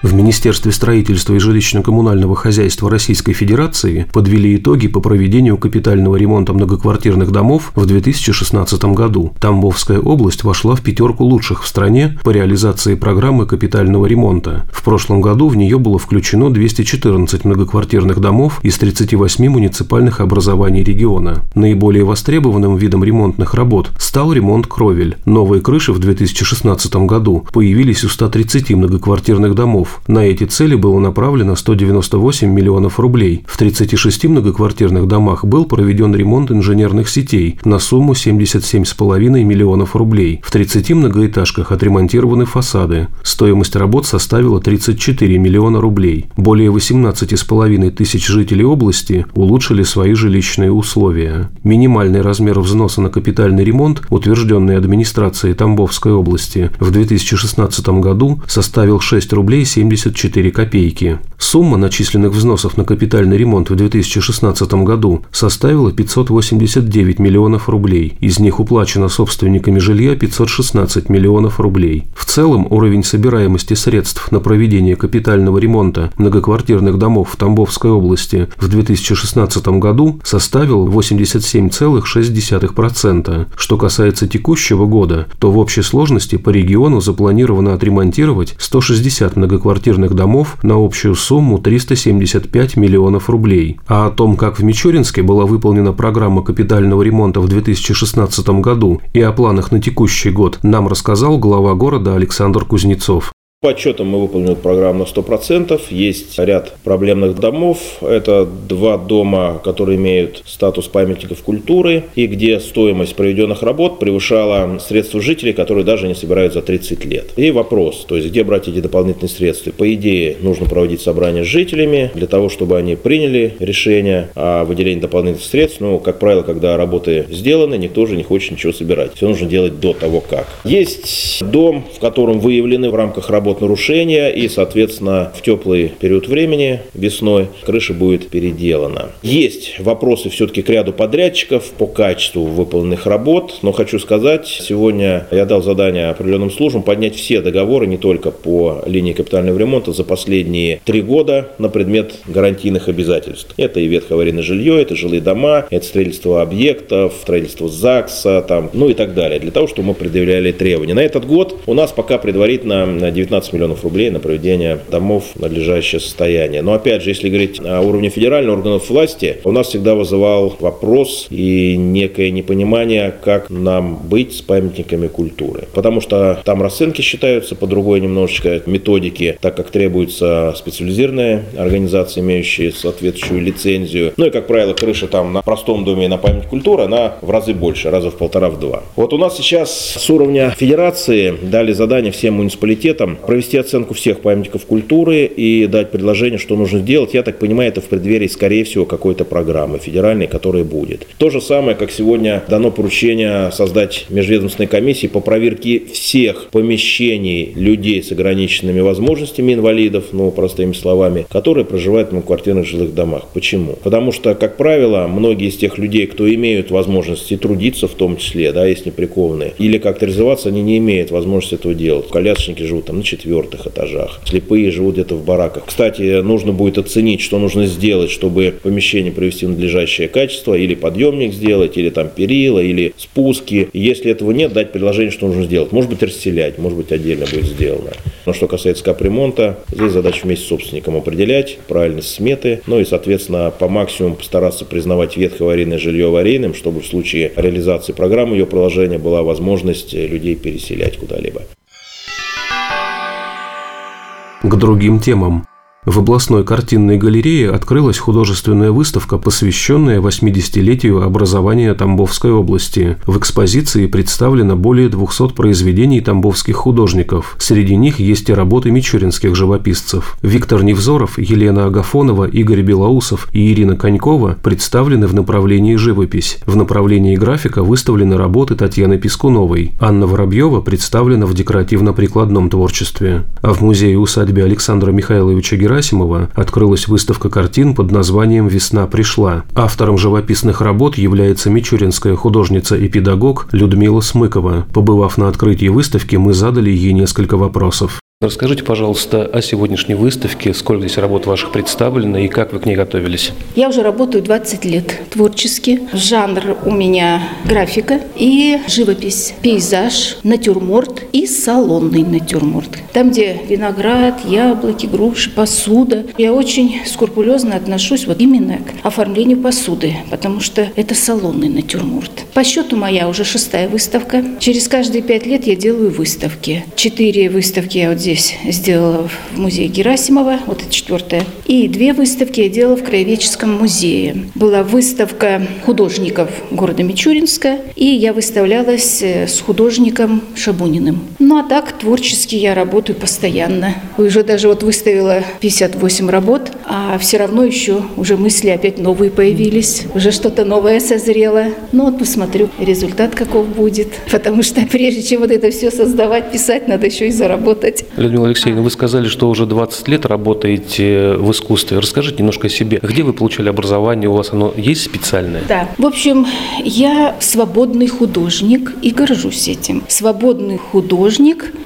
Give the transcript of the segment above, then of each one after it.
В Министерстве строительства и жилищно-коммунального хозяйства Российской Федерации подвели итоги по проведению капитального ремонта многоквартирных домов в 2016 году. Тамбовская область вошла в пятерку лучших в стране по реализации программы капитального ремонта. В прошлом году в нее было включено 214 многоквартирных домов из 38 муниципальных образований региона. Наиболее востребованным видом ремонтных работ стал ремонт кровель. Новые крыши в 2016 году появились у 130 многоквартирных домов, домов. На эти цели было направлено 198 миллионов рублей. В 36 многоквартирных домах был проведен ремонт инженерных сетей на сумму 77,5 миллионов рублей. В 30 многоэтажках отремонтированы фасады. Стоимость работ составила 34 миллиона рублей. Более 18,5 тысяч жителей области улучшили свои жилищные условия. Минимальный размер взноса на капитальный ремонт, утвержденный администрацией Тамбовской области, в 2016 году составил 6 рублей 74 копейки. Сумма начисленных взносов на капитальный ремонт в 2016 году составила 589 миллионов рублей. Из них уплачено собственниками жилья 516 миллионов рублей. В целом уровень собираемости средств на проведение капитального ремонта многоквартирных домов в Тамбовской области в 2016 году составил 87,6%. Что касается текущего года, то в общей сложности по региону запланировано отремонтировать 160 многоквартирных многоквартирных домов на общую сумму 375 миллионов рублей. А о том, как в Мичуринске была выполнена программа капитального ремонта в 2016 году и о планах на текущий год, нам рассказал глава города Александр Кузнецов. По отчетам мы выполнили программу на 100%. Есть ряд проблемных домов. Это два дома, которые имеют статус памятников культуры и где стоимость проведенных работ превышала средства жителей, которые даже не собирают за 30 лет. И вопрос, то есть где брать эти дополнительные средства? По идее, нужно проводить собрание с жителями для того, чтобы они приняли решение о выделении дополнительных средств. Но, как правило, когда работы сделаны, никто же не хочет ничего собирать. Все нужно делать до того, как. Есть дом, в котором выявлены в рамках работы работ нарушения, и, соответственно, в теплый период времени, весной, крыша будет переделана. Есть вопросы все-таки к ряду подрядчиков по качеству выполненных работ, но хочу сказать, сегодня я дал задание определенным службам поднять все договоры, не только по линии капитального ремонта, за последние три года на предмет гарантийных обязательств. Это и ветхоаварийное жилье, это жилые дома, это строительство объектов, строительство ЗАГСа, там, ну и так далее, для того, чтобы мы предъявляли требования. На этот год у нас пока предварительно 19 15 миллионов рублей на проведение домов в надлежащее состояние. Но опять же, если говорить о уровне федеральных органов власти, у нас всегда вызывал вопрос и некое непонимание, как нам быть с памятниками культуры. Потому что там расценки считаются по другой немножечко методике, так как требуется специализированная организация, имеющая соответствующую лицензию. Ну и, как правило, крыша там на простом доме на память культуры, она в разы больше, раза в полтора, в два. Вот у нас сейчас с уровня федерации дали задание всем муниципалитетам провести оценку всех памятников культуры и дать предложение, что нужно сделать. Я так понимаю, это в преддверии, скорее всего, какой-то программы федеральной, которая будет. То же самое, как сегодня дано поручение создать межведомственной комиссии по проверке всех помещений людей с ограниченными возможностями инвалидов, ну, простыми словами, которые проживают в многоквартирных жилых домах. Почему? Потому что, как правило, многие из тех людей, кто имеют возможность и трудиться в том числе, да, если не или как-то развиваться, они не имеют возможности этого делать. Колясочники живут там на четвертых этажах. Слепые живут где-то в бараках. Кстати, нужно будет оценить, что нужно сделать, чтобы помещение привести в надлежащее качество, или подъемник сделать, или там перила, или спуски. Если этого нет, дать предложение, что нужно сделать. Может быть, расселять, может быть, отдельно будет сделано. Но что касается капремонта, здесь задача вместе с собственником определять правильность сметы, ну и, соответственно, по максимуму постараться признавать ветхоаварийное жилье аварийным, чтобы в случае реализации программы ее приложения была возможность людей переселять куда-либо. К другим темам. В областной картинной галерее открылась художественная выставка, посвященная 80-летию образования Тамбовской области. В экспозиции представлено более 200 произведений тамбовских художников. Среди них есть и работы мичуринских живописцев. Виктор Невзоров, Елена Агафонова, Игорь Белоусов и Ирина Конькова представлены в направлении живопись. В направлении графика выставлены работы Татьяны Пискуновой. Анна Воробьева представлена в декоративно-прикладном творчестве. А в музее-усадьбе Александра Михайловича Гера Герасимова открылась выставка картин под названием «Весна пришла». Автором живописных работ является мичуринская художница и педагог Людмила Смыкова. Побывав на открытии выставки, мы задали ей несколько вопросов. Расскажите, пожалуйста, о сегодняшней выставке, сколько здесь работ ваших представлено и как вы к ней готовились? Я уже работаю 20 лет творчески. Жанр у меня графика и живопись, пейзаж, натюрморт и салонный натюрморт. Там, где виноград, яблоки, груши, посуда. Я очень скрупулезно отношусь вот именно к оформлению посуды, потому что это салонный натюрморт. По счету моя уже шестая выставка. Через каждые пять лет я делаю выставки. Четыре выставки я вот здесь сделала в музее Герасимова, вот это четвертая. И две выставки я делала в Краеведческом музее. Была выставка художников города Мичуринска, и я выставлялась э, с художником Шабуниным. Ну а так творчески я работаю постоянно. Уже даже вот выставила 58 работ, а все равно еще уже мысли опять новые появились. Уже что-то новое созрело. Ну вот посмотрю, результат каков будет. Потому что прежде чем вот это все создавать, писать, надо еще и заработать. Людмила Алексеевна, вы сказали, что уже 20 лет работаете в искусстве. Расскажите немножко о себе. Где вы получили образование? У вас оно есть специальное? Да. В общем, я свободный художник и горжусь этим. Свободный художник,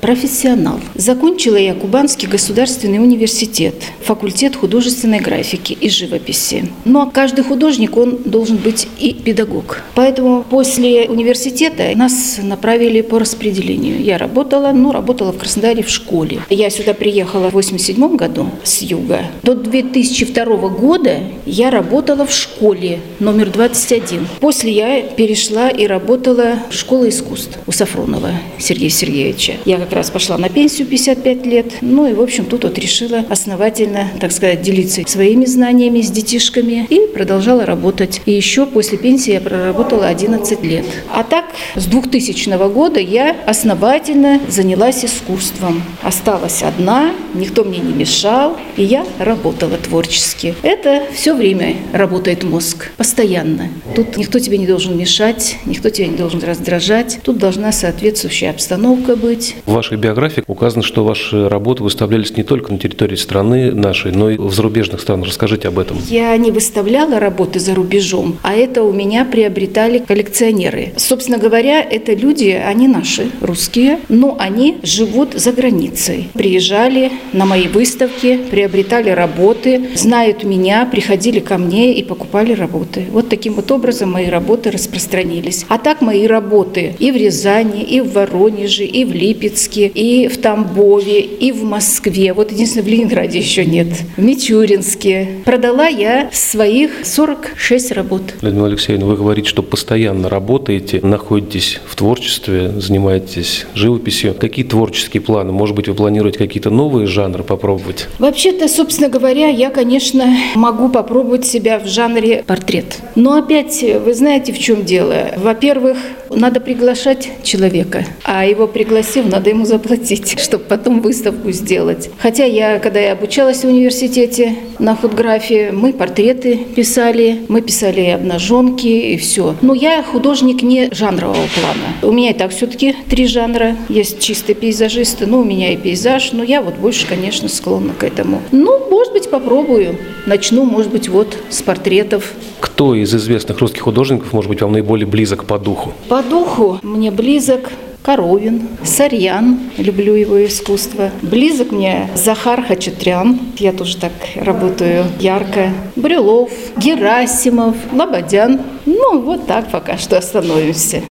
профессионал. Закончила я Кубанский государственный университет, факультет художественной графики и живописи. Но каждый художник, он должен быть и педагог. Поэтому после университета нас направили по распределению. Я работала, ну, работала в Краснодаре в школе. Я сюда приехала в 87 году с юга. До 2002 года я работала в школе номер 21. После я перешла и работала в школе искусств у Сафронова Сергея Сергеевича. Я как раз пошла на пенсию 55 лет. Ну и, в общем, тут вот решила основательно, так сказать, делиться своими знаниями с детишками и продолжала работать. И еще после пенсии я проработала 11 лет. А так, с 2000 года я основательно занялась искусством осталась одна, никто мне не мешал, и я работала творчески. Это все время работает мозг, постоянно. Тут никто тебе не должен мешать, никто тебя не должен раздражать. Тут должна соответствующая обстановка быть. В вашей биографии указано, что ваши работы выставлялись не только на территории страны нашей, но и в зарубежных странах. Расскажите об этом. Я не выставляла работы за рубежом, а это у меня приобретали коллекционеры. Собственно говоря, это люди, они наши, русские, но они живут за границей. Приезжали на мои выставки, приобретали работы, знают меня, приходили ко мне и покупали работы. Вот таким вот образом мои работы распространились. А так мои работы и в Рязани, и в Воронеже, и в Липецке, и в Тамбове, и в Москве. Вот единственное, в Ленинграде еще нет. В Мичуринске. Продала я своих 46 работ. Людмила Алексеевна, вы говорите, что постоянно работаете, находитесь в творчестве, занимаетесь живописью. Какие творческие планы? Может быть, вы планируете какие-то новые жанры попробовать? Вообще-то, собственно говоря, я, конечно, могу попробовать себя в жанре портрет. Но опять, вы знаете, в чем дело? Во-первых, надо приглашать человека, а его пригласив, надо ему заплатить, чтобы потом выставку сделать. Хотя я, когда я обучалась в университете на фотографии, мы портреты писали, мы писали и обнаженки, и все. Но я художник не жанрового плана. У меня и так все-таки три жанра. Есть чистые пейзажисты, но у меня и пейзаж, но я вот больше, конечно, склонна к этому. Ну, может быть, попробую. Начну, может быть, вот с портретов. Кто из известных русских художников, может быть, вам наиболее близок по духу? По духу мне близок Коровин, Сарьян, люблю его искусство. Близок мне Захар Хачатрян, я тоже так работаю ярко. Брюлов, Герасимов, Лободян. Ну, вот так пока что остановимся.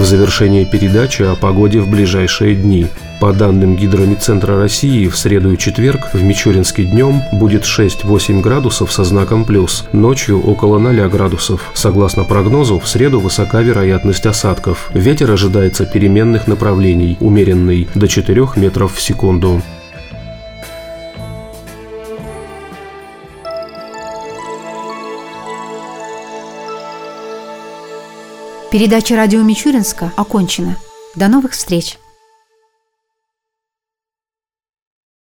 В завершение передачи о погоде в ближайшие дни. По данным Гидромедцентра России, в среду и четверг в Мичуринске днем будет 6-8 градусов со знаком плюс, ночью около 0 градусов. Согласно прогнозу, в среду высока вероятность осадков. Ветер ожидается переменных направлений, умеренный, до 4 метров в секунду. Передача радио Мичуринска окончена. До новых встреч!